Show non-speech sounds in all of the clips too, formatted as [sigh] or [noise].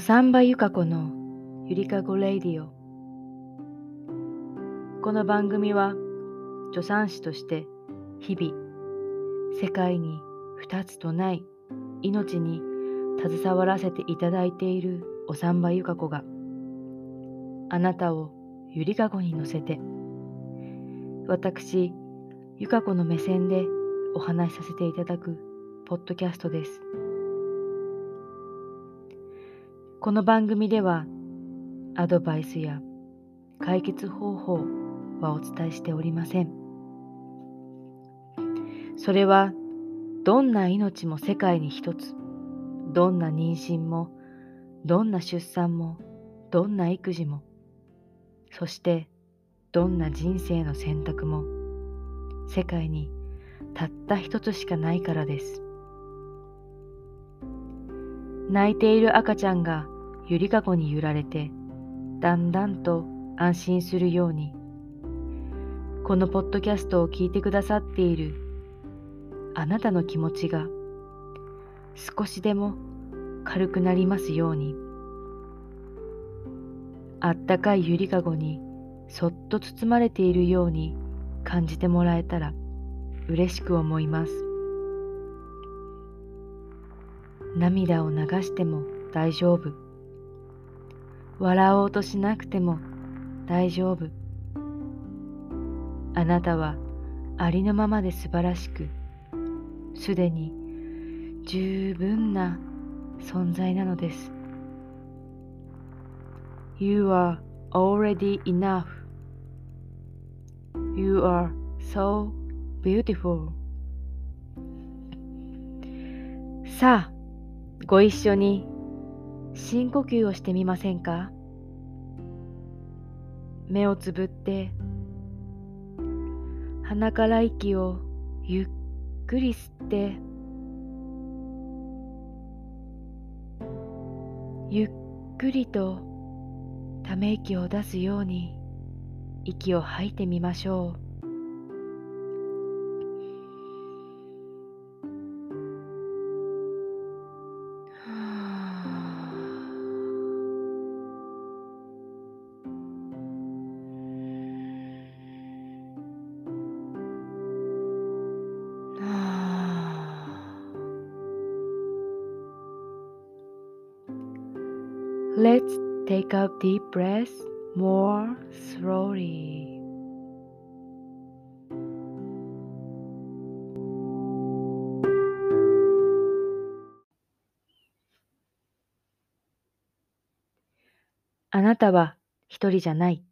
さんばゆか子のゆりかごレイディオこの番組は助産師として日々世界に二つとない命に携わらせていただいているおさんばゆか子があなたをゆりかごに乗せて私ゆか子の目線でお話しさせていただくポッドキャストです。この番組ではアドバイスや解決方法はお伝えしておりません。それはどんな命も世界に一つ、どんな妊娠も、どんな出産も、どんな育児も、そしてどんな人生の選択も世界にたった一つしかないからです。泣いている赤ちゃんがゆりかごに揺られてだんだんと安心するように。このポッドキャストを聞いてくださっているあなたの気持ちが少しでも軽くなりますように。あったかいゆりかごにそっと包まれているように感じてもらえたら嬉しく思います。涙を流しても大丈夫。笑おうとしなくても大丈夫。あなたはありのままで素晴らしく、すでに十分な存在なのです。You are already enough. You are so beautiful. さあ、ご一緒に深呼吸をしてみませんか？目をつぶって鼻から息をゆっくり吸ってゆっくりとため息を出すように息を吐いてみましょう。Deep breath more slowly. あなたは一人じゃない。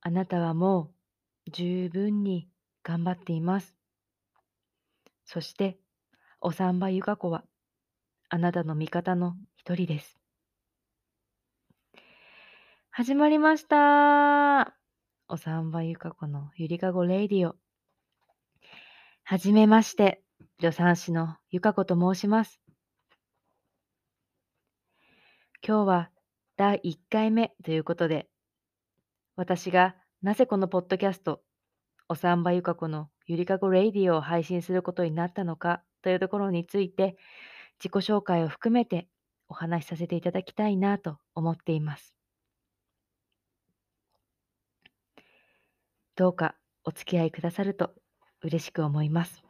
あなたはもう十分に頑張っています。そして、おさんばゆか子はあなたの味方の一人です。始まりました。おさんばゆか子のゆりかごレイディオ。はじめまして、助産師のゆか子と申します。今日は第1回目ということで、私がなぜこのポッドキャスト、おさんばゆか子のゆりかごレイディオを配信することになったのかというところについて、自己紹介を含めてお話しさせていただきたいなと思っています。どうかお付き合いくださると嬉しく思います。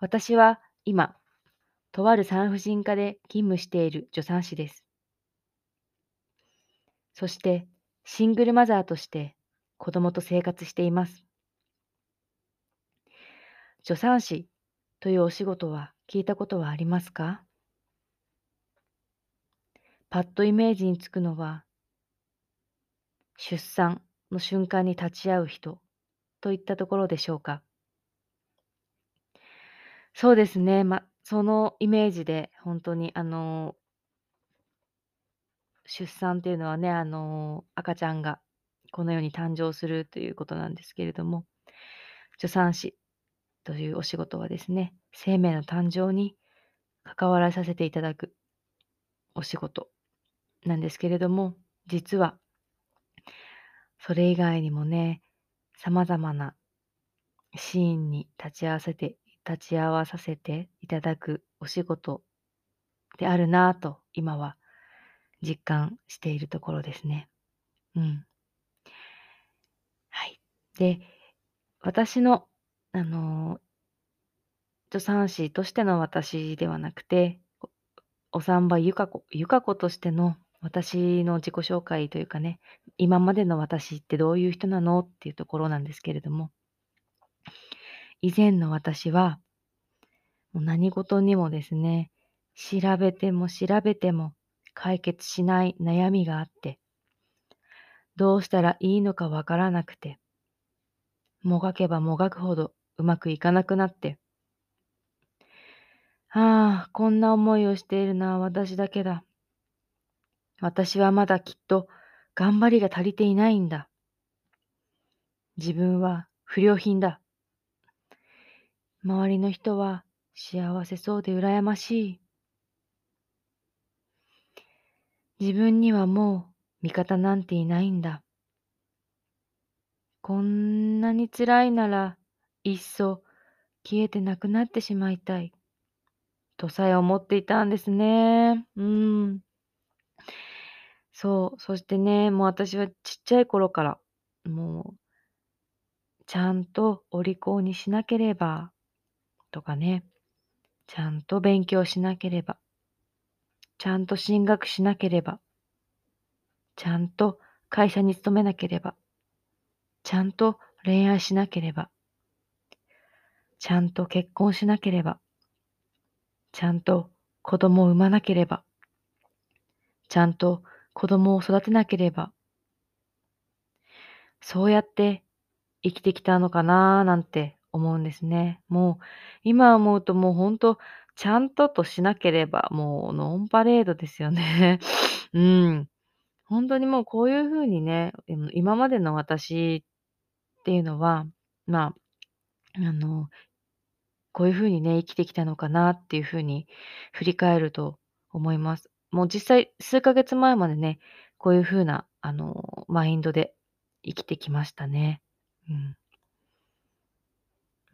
私は今、とある産婦人科で勤務している助産師です。そして、シングルマザーとして子供と生活しています。助産師というお仕事は聞いたことはありますか？パッとイメージにつくのは、出産の瞬間に立ち会う人といったところでしょうか。そうですね。ま、そのイメージで本当にあの出産っていうのはね、あの、赤ちゃんがこの世に誕生するということなんですけれども、助産師というお仕事はですね、生命の誕生に関わらさせていただくお仕事なんですけれども、実は、それ以外にもね、様々なシーンに立ち会わせて立ち会わさせていただくお仕事であるなぁと、今は実感しているところですね。うん。はい。で、私の、あの、助産師としての私ではなくて、おお産婆ゆか子、ゆか子としての私の自己紹介というかね、今までの私ってどういう人なの？っていうところなんですけれども、以前の私は、もう何事にもですね、調べても調べても解決しない悩みがあって、どうしたらいいのかわからなくて、もがけばもがくほどうまくいかなくなって、ああ、こんな思いをしているのは私だけだ。私はまだきっと頑張りが足りていないんだ。自分は不良品だ。周りの人は幸せそうで羨ましい。自分にはもう味方なんていないんだ。こんなに辛いなら、いっそ消えてなくなってしまいたい。とさえ思っていたんですね。うん。そう。そしてね、もう私はちっちゃい頃から、もう、ちゃんとお利口にしなければ、とかね、ちゃんと勉強しなければ、ちゃんと進学しなければ、ちゃんと会社に勤めなければ、ちゃんと恋愛しなければ、ちゃんと結婚しなければ、ちゃんと子供を産まなければ、ちゃんと子供を育てなければ、そうやって生きてきたのかなーなんて思うんですね。もう今思うともうほんとちゃんととしなければもうノンパレードですよね。[laughs] うん。ほんとにもうこういう風にね、今までの私っていうのは、まあ、あの、こういう風にね、生きてきたのかなっていう風に振り返ると思います。もう実際数ヶ月前までね、こういう風な、あの、マインドで生きてきましたね。うん。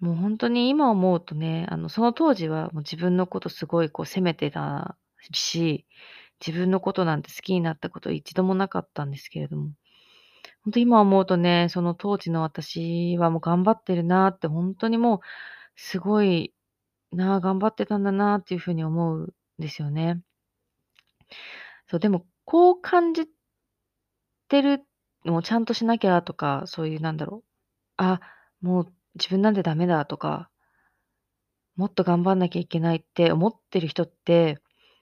もうほんとに今思うとね、あの、その当時はもう自分のことすごいこう責めてたし、自分のことなんて好きになったこと一度もなかったんですけれども、ほんと今思うとね、その当時の私はもう頑張ってるなって、ほんとにもうすごいなあ、頑張ってたんだなっていう風に思うんですよね。そう、でもこう感じてるのをちゃんとしなきゃとか、そういうなんだろう、あ、もう自分なんてダメだとか、もっと頑張んなきゃいけないって思ってる人って、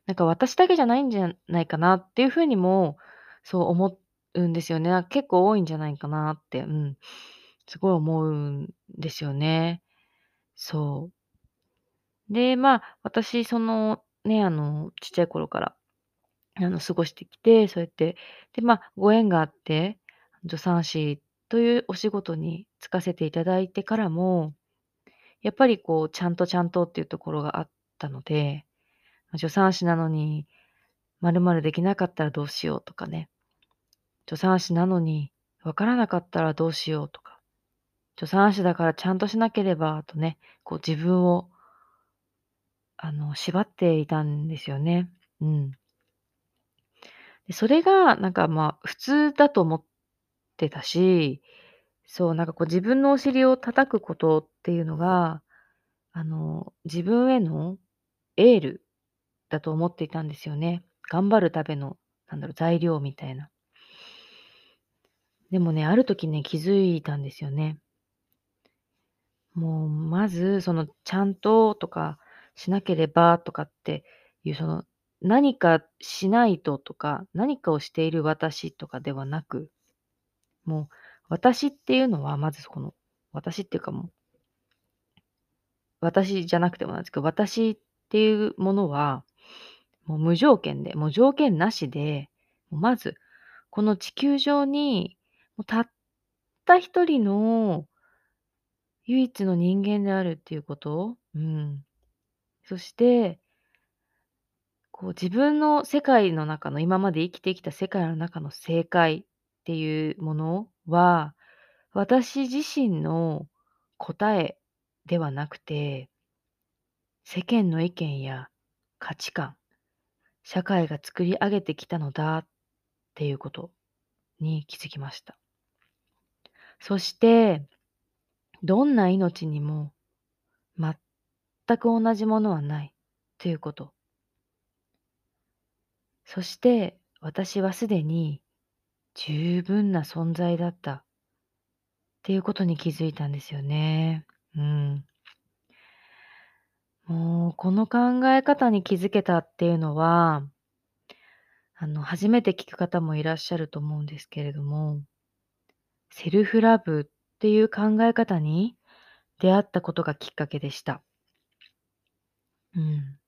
なんか私だけじゃないんじゃないかなっていう風にも、そう思うんですよね。結構多いんじゃないかなって、うん、すごい思うんですよね。そう。で、まあ、私その、ね、あの、ちっちゃい頃から、あの、過ごしてきて、そうやって、で、まあ、ご縁があって、助産師というお仕事に就かせていただいてからも、やっぱりこう、ちゃんとちゃんとっていうところがあったので、助産師なのに、〇〇できなかったらどうしようとかね。助産師なのに、わからなかったらどうしようとか。助産師だからちゃんとしなければとね、こう自分を、あの、縛っていたんですよね。うん。で、それがなんか、まあ、普通だと思ってたし、そう、なんかこう自分のお尻を叩くことっていうのが、あの、自分へのエールだと思っていたんですよね。頑張るための、なんだろう、材料みたいな。でもね、ある時ね、気づいたんですよね。もう、まず、その、ちゃんととかしなければとかっていう、その、何かしないととか、何かをしている私とかではなく、もう、私っていうのは、まずこの、私っていうかもう、私じゃなくてもなんですけど、私っていうものは、もう無条件で、もう条件なしで、まず、この地球上に、もうたった一人の唯一の人間であるっていうこと、うん。そして、こう自分の世界の中の今まで生きてきた世界の中の正解っていうものは、私自身の答えではなくて、世間の意見や価値観、社会が作り上げてきたのだっていうことに気づきました。そして、どんな命にも全く同じものはないということ。そして私はすでに十分な存在だったっていうことに気づいたんですよね。うん。もうこの考え方に気づけたっていうのは、あの、初めて聞く方もいらっしゃると思うんですけれども、セルフラブっていう考え方に出会ったことがきっかけでした。うん。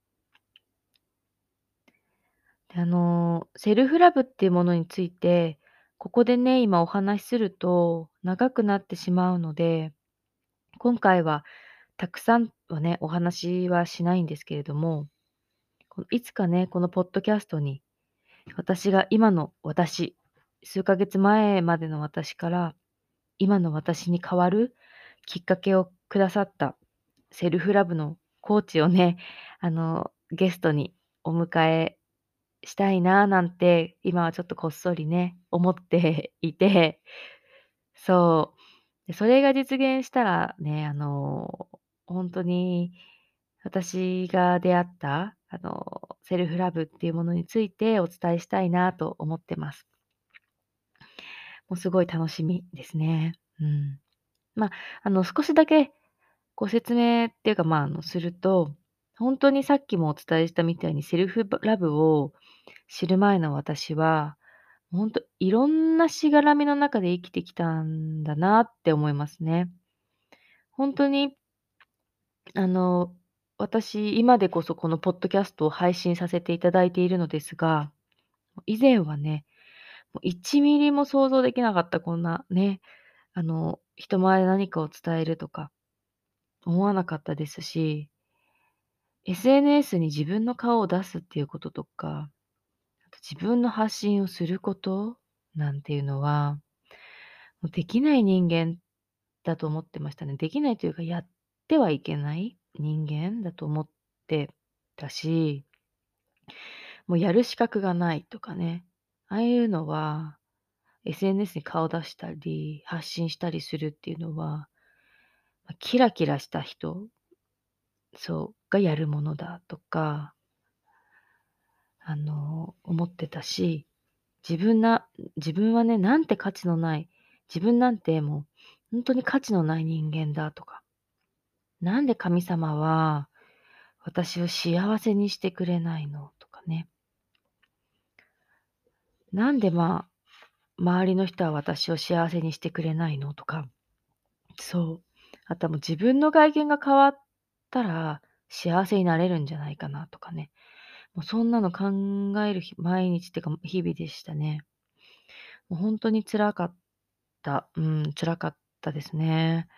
あの、セルフラブっていうものについて、ここでね、今お話しすると長くなってしまうので、今回はたくさんはね、お話はしないんですけれども、このいつかね、このポッドキャストに、私が今の私、数ヶ月前までの私から、今の私に変わるきっかけをくださったセルフラブのコーチをね、あの、ゲストにお迎えしたいななんて、今はちょっとこっそりね、思って [laughs] いて、そう。それが実現したらね、あの、ほんとに私が出会った、あの、セルフラブっていうものについてお伝えしたいなと思ってます。もうすごい楽しみですね。うん。まあ、あの、少しだけご説明っていうか、まあ、あの、すると、ほんとにさっきもお伝えしたみたいにセルフラブを知る前の私は、ほんといろんなしがらみの中で生きてきたんだなって思いますね。ほんとにあの、私、今でこそこのポッドキャストを配信させていただいているのですが、以前はね、もう1ミリも想像できなかった、こんなね、あの、人前で何かを伝えるとか、思わなかったですし、SNS に自分の顔を出すっていうこととか、自分の発信をすることなんていうのは、もうできない人間だと思ってましたね。できないというか、やってはいけない人間だと思ってたし、もうやる資格がないとかね、ああいうのは、SNS に顔出したり、発信したりするっていうのは、キラキラした人。そう、がやるものだとかあの、思ってたし、自分な自分はね、なんて価値のない、自分なんてもうほんとに価値のない人間だとか、なんで神様は私を幸せにしてくれないのとかね。なんで、まあ、周りの人は私を幸せにしてくれないのとか、そう。あとはもう自分の外見が変わったら幸せになれるんじゃないかなとかね。もうそんなの考える毎日っていうか日々でしたね。もうほんとに辛かった。うん、辛かったですね。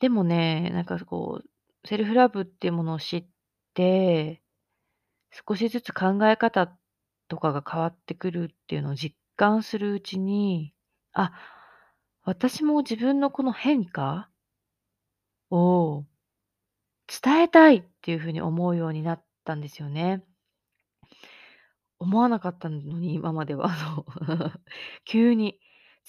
でもね、なんかこう、セルフラブっていうものを知って、少しずつ考え方とかが変わってくるっていうのを実感するうちに、あ、私も自分のこの変化を伝えたいっていう風に思うようになったんですよね。思わなかったのに、今までは。あの [laughs] 急に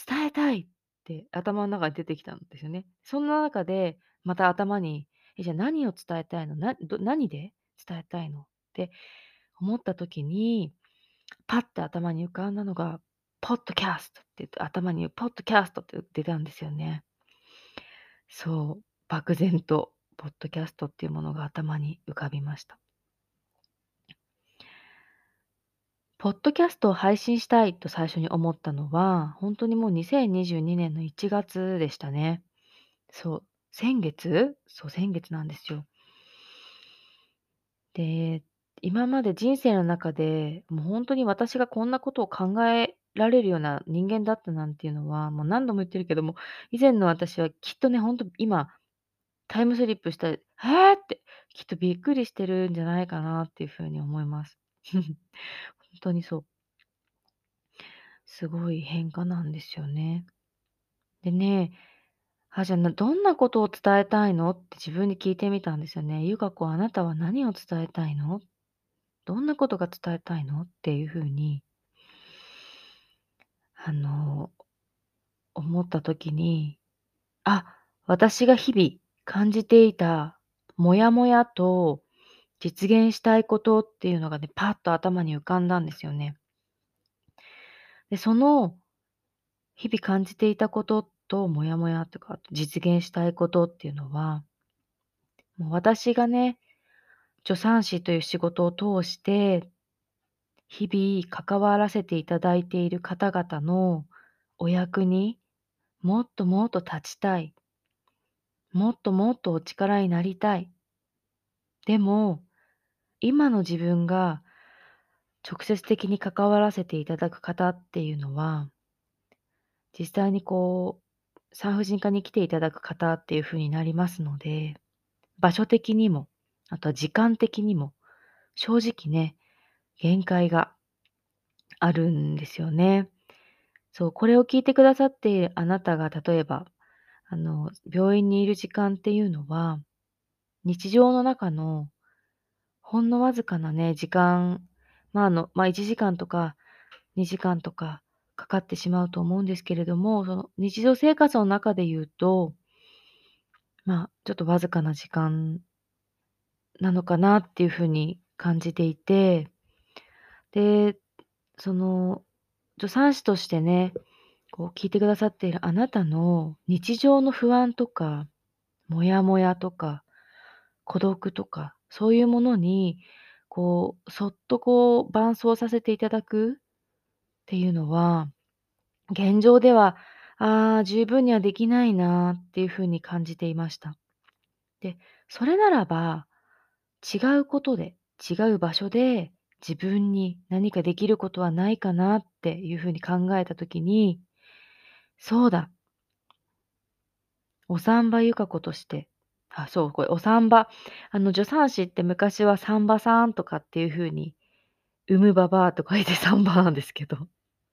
伝えたいって頭の中に出てきたんですよね。そんな中で、また頭に、え、じゃあ何を伝えたいの？など何で伝えたいの？って思った時に、パッて頭に浮かんだのが、ポッドキャストって言って、頭にポッドキャストって出たんですよね。そう、漠然とポッドキャストっていうものが頭に浮かびました。ポッドキャストを配信したいと最初に思ったのは、ほんとにもう2022年の1月でしたね。そう、先月？そう、先月なんですよ。で、今まで人生の中で、もうほんとに私がこんなことを考えられるような人間だったなんていうのは、もう何度も言ってるけども、以前の私はきっとね、ほんと今、タイムスリップした「ええ！」ってきっとびっくりしてるんじゃないかなっていう風に思います。ほんとにそう。すごい変化なんですよね。でね、あ、じゃあ、どんなことを伝えたいのって自分に聞いてみたんですよね。ゆか子あなたは何を伝えたいの？どんなことが伝えたいの？っていう風にあの思った時に、あ、私が日々感じていたモヤモヤと実現したいことっていうのがね、パッと頭に浮かんだんですよね。で、その日々感じていたこととモヤモヤとか、実現したいことっていうのは、もう私がね、助産師という仕事を通して、日々関わらせていただいている方々のお役にもっともっと立ちたい。もっともっとお力になりたい。でも、今の自分が直接的に関わらせていただく方っていうのは、実際にこう、産婦人科に来ていただく方っていう風になりますので、場所的にも、あとは時間的にも、正直ね、限界があるんですよね。そう、これを聞いてくださっているあなたが例えば、あの、病院にいる時間っていうのは、日常の中のほんのわずかなね、時間、まあ、あの、ま、1時間とか2時間とかかかってしまうと思うんですけれども、その日常生活の中で言うと、まあ、ちょっとわずかな時間なのかなっていう風に感じていて、で、その、助産師としてね、こう聞いてくださっているあなたの日常の不安とか、モヤモヤとか、孤独とか、そういうものに、こう、そっとこう伴走させていただくっていうのは、現状では、ああ、十分にはできないなっていう風に感じていました。で、それならば、違うことで、違う場所で自分に何かできることはないかなっていう風に考えた時に、そうだ。お産婆ゆか子として、あ、そう、これお産婆、あの助産師って昔は産婆さんとかっていう風に、産むばばあと書いて産婆なんですけど。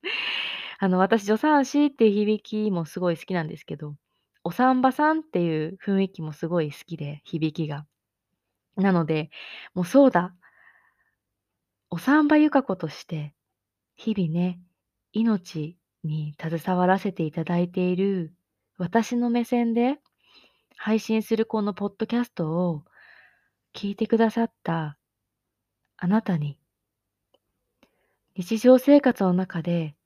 [laughs] あの私助産師っていう響きもすごい好きなんですけど、お産婆さんっていう雰囲気もすごい好きで、響きが。なので、もうそうだ。お産婆ゆか子として、日々ね、命に携わらせていただいている私の目線で配信するこのポッドキャストを聞いてくださったあなたに日常生活の中で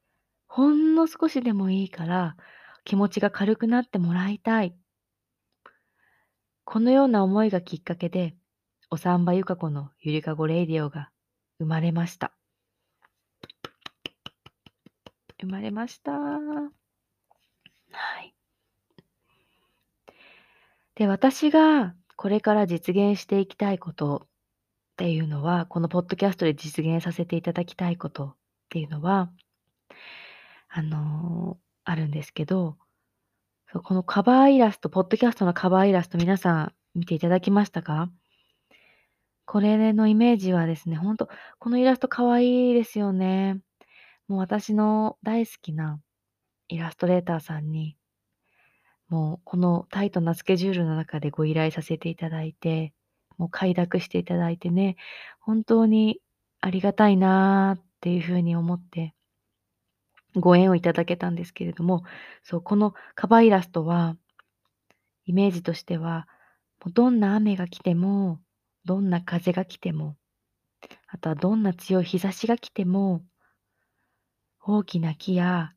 ほんの少しでもいいから気持ちが軽くなってもらいたい。このような思いがきっかけで、おさんばゆか子のゆりかごレイディオが生まれました。生まれました。はい。で、私がこれから実現していきたいことっていうのは、このポッドキャストで実現させていただきたいことっていうのは、あの、あるんですけど、このカバーイラスト、ポッドキャストのカバーイラスト皆さん見ていただきましたか？これのイメージはですね、ほんと、このイラスト可愛いですよね。もう私の大好きなイラストレーターさんに、もうこのタイトなスケジュールの中でご依頼させていただいて、もう快諾していただいてね、本当にありがたいなっていうふうに思って、ご縁をいただけたんですけれども、そう、このカバーイラストは、イメージとしては、もうどんな雨が来ても、どんな風が来ても、あとはどんな強い日差しが来ても、大きな木や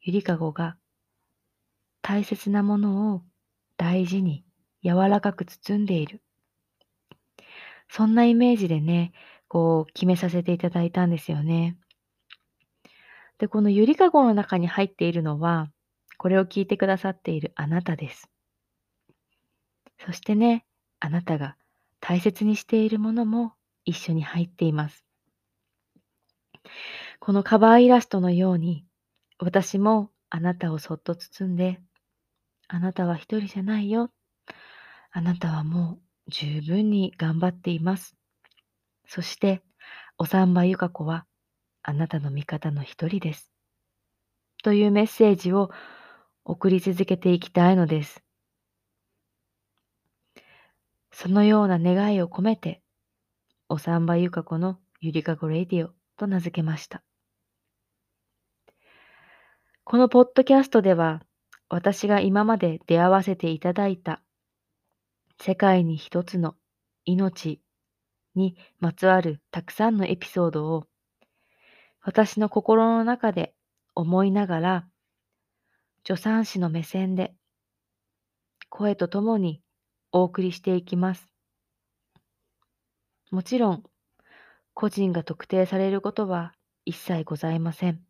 ゆりかごが大切なものを大事に柔らかく包んでいる。そんなイメージでね、こう決めさせていただいたんですよね。で、このゆりかごの中に入っているのは、これを聞いてくださっているあなたです。そしてね、あなたが大切にしているものも一緒に入っています。このカバーイラストのように、私もあなたをそっと包んで、あなたは一人じゃないよ。あなたはもう十分に頑張っています。そして、おさんばゆか子はあなたの味方の一人です。というメッセージを送り続けていきたいのです。そのような願いを込めて、おさんばゆか子のゆりかごレディオと名付けました。このポッドキャストでは、私が今まで出会わせていただいた世界に一つの命にまつわるたくさんのエピソードを私の心の中で思いながら助産師の目線で声とともにお送りしていきます。もちろん個人が特定されることは一切ございません。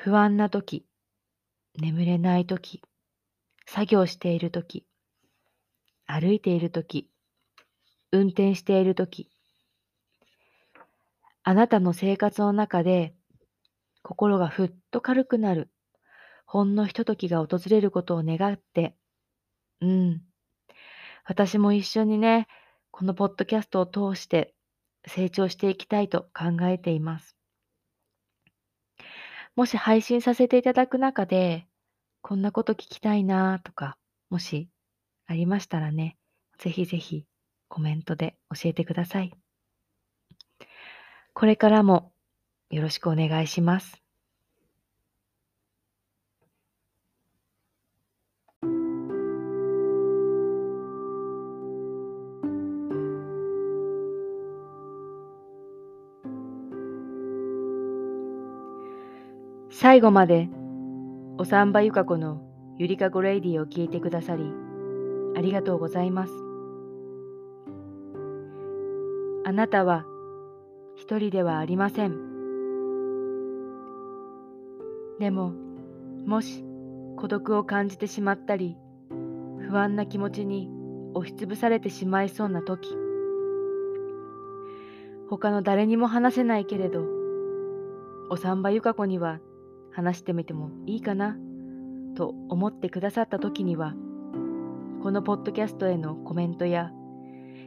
不安な時、眠れない時、作業している時、歩いている時、運転している時、あなたの生活の中で心がふっと軽くなる、ほんのひとときが訪れることを願って、うん。私も一緒にね、このポッドキャストを通して成長していきたいと考えています。もし配信させていただく中で、こんなこと聞きたいなとか、もしありましたらね、ぜひぜひコメントで教えてください。これからもよろしくお願いします。最後まで、おさんばゆか子のゆりかごレイディを聞いてくださり、ありがとうございます。あなたは一人ではありません。でも、もし孤独を感じてしまったり、不安な気持ちに押しつぶされてしまいそうな時、他の誰にも話せないけれど、おさんばゆか子には話してみてもいいかなと思ってくださった時には、このポッドキャストへのコメントや、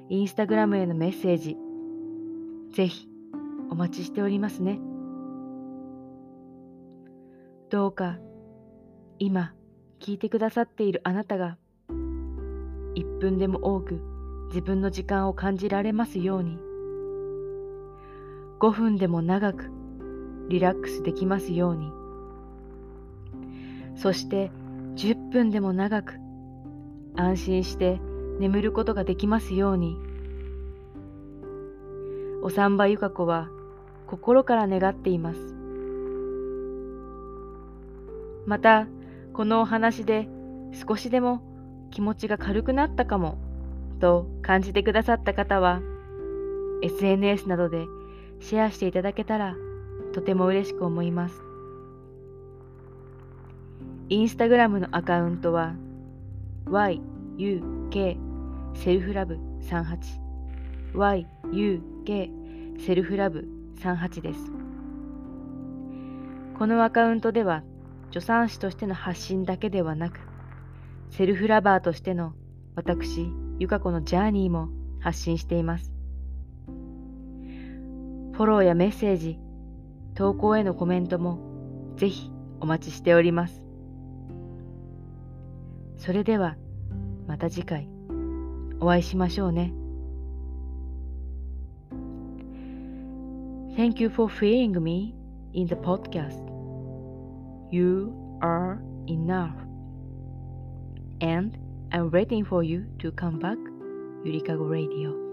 インスタグラムへのメッセージ、ぜひお待ちしておりますね。どうか今聞いてくださっているあなたが1分でも多く自分の時間を感じられますように5分でも長くリラックスできますようにそして10分でも長く安心して眠ることができますように。おさんばゆか子は心から願っています。またこのお話で少しでも気持ちが軽くなったかもと感じてくださった方は SNS などでシェアしていただけたらとても嬉しく思います。インスタグラムのアカウントは yuk セルフラブ38 yuk セルフラブ38です。このアカウントでは助産師としての発信だけではなくセルフラバーとしての私、ゆか子のジャーニーも発信しています。フォローやメッセージ、投稿へのコメントもぜひお待ちしております。それではまた次回お会いしましょうね。Thank you for feeling me in the podcast. You are enough. And I'm waiting for you to come back, Yurikago Radio.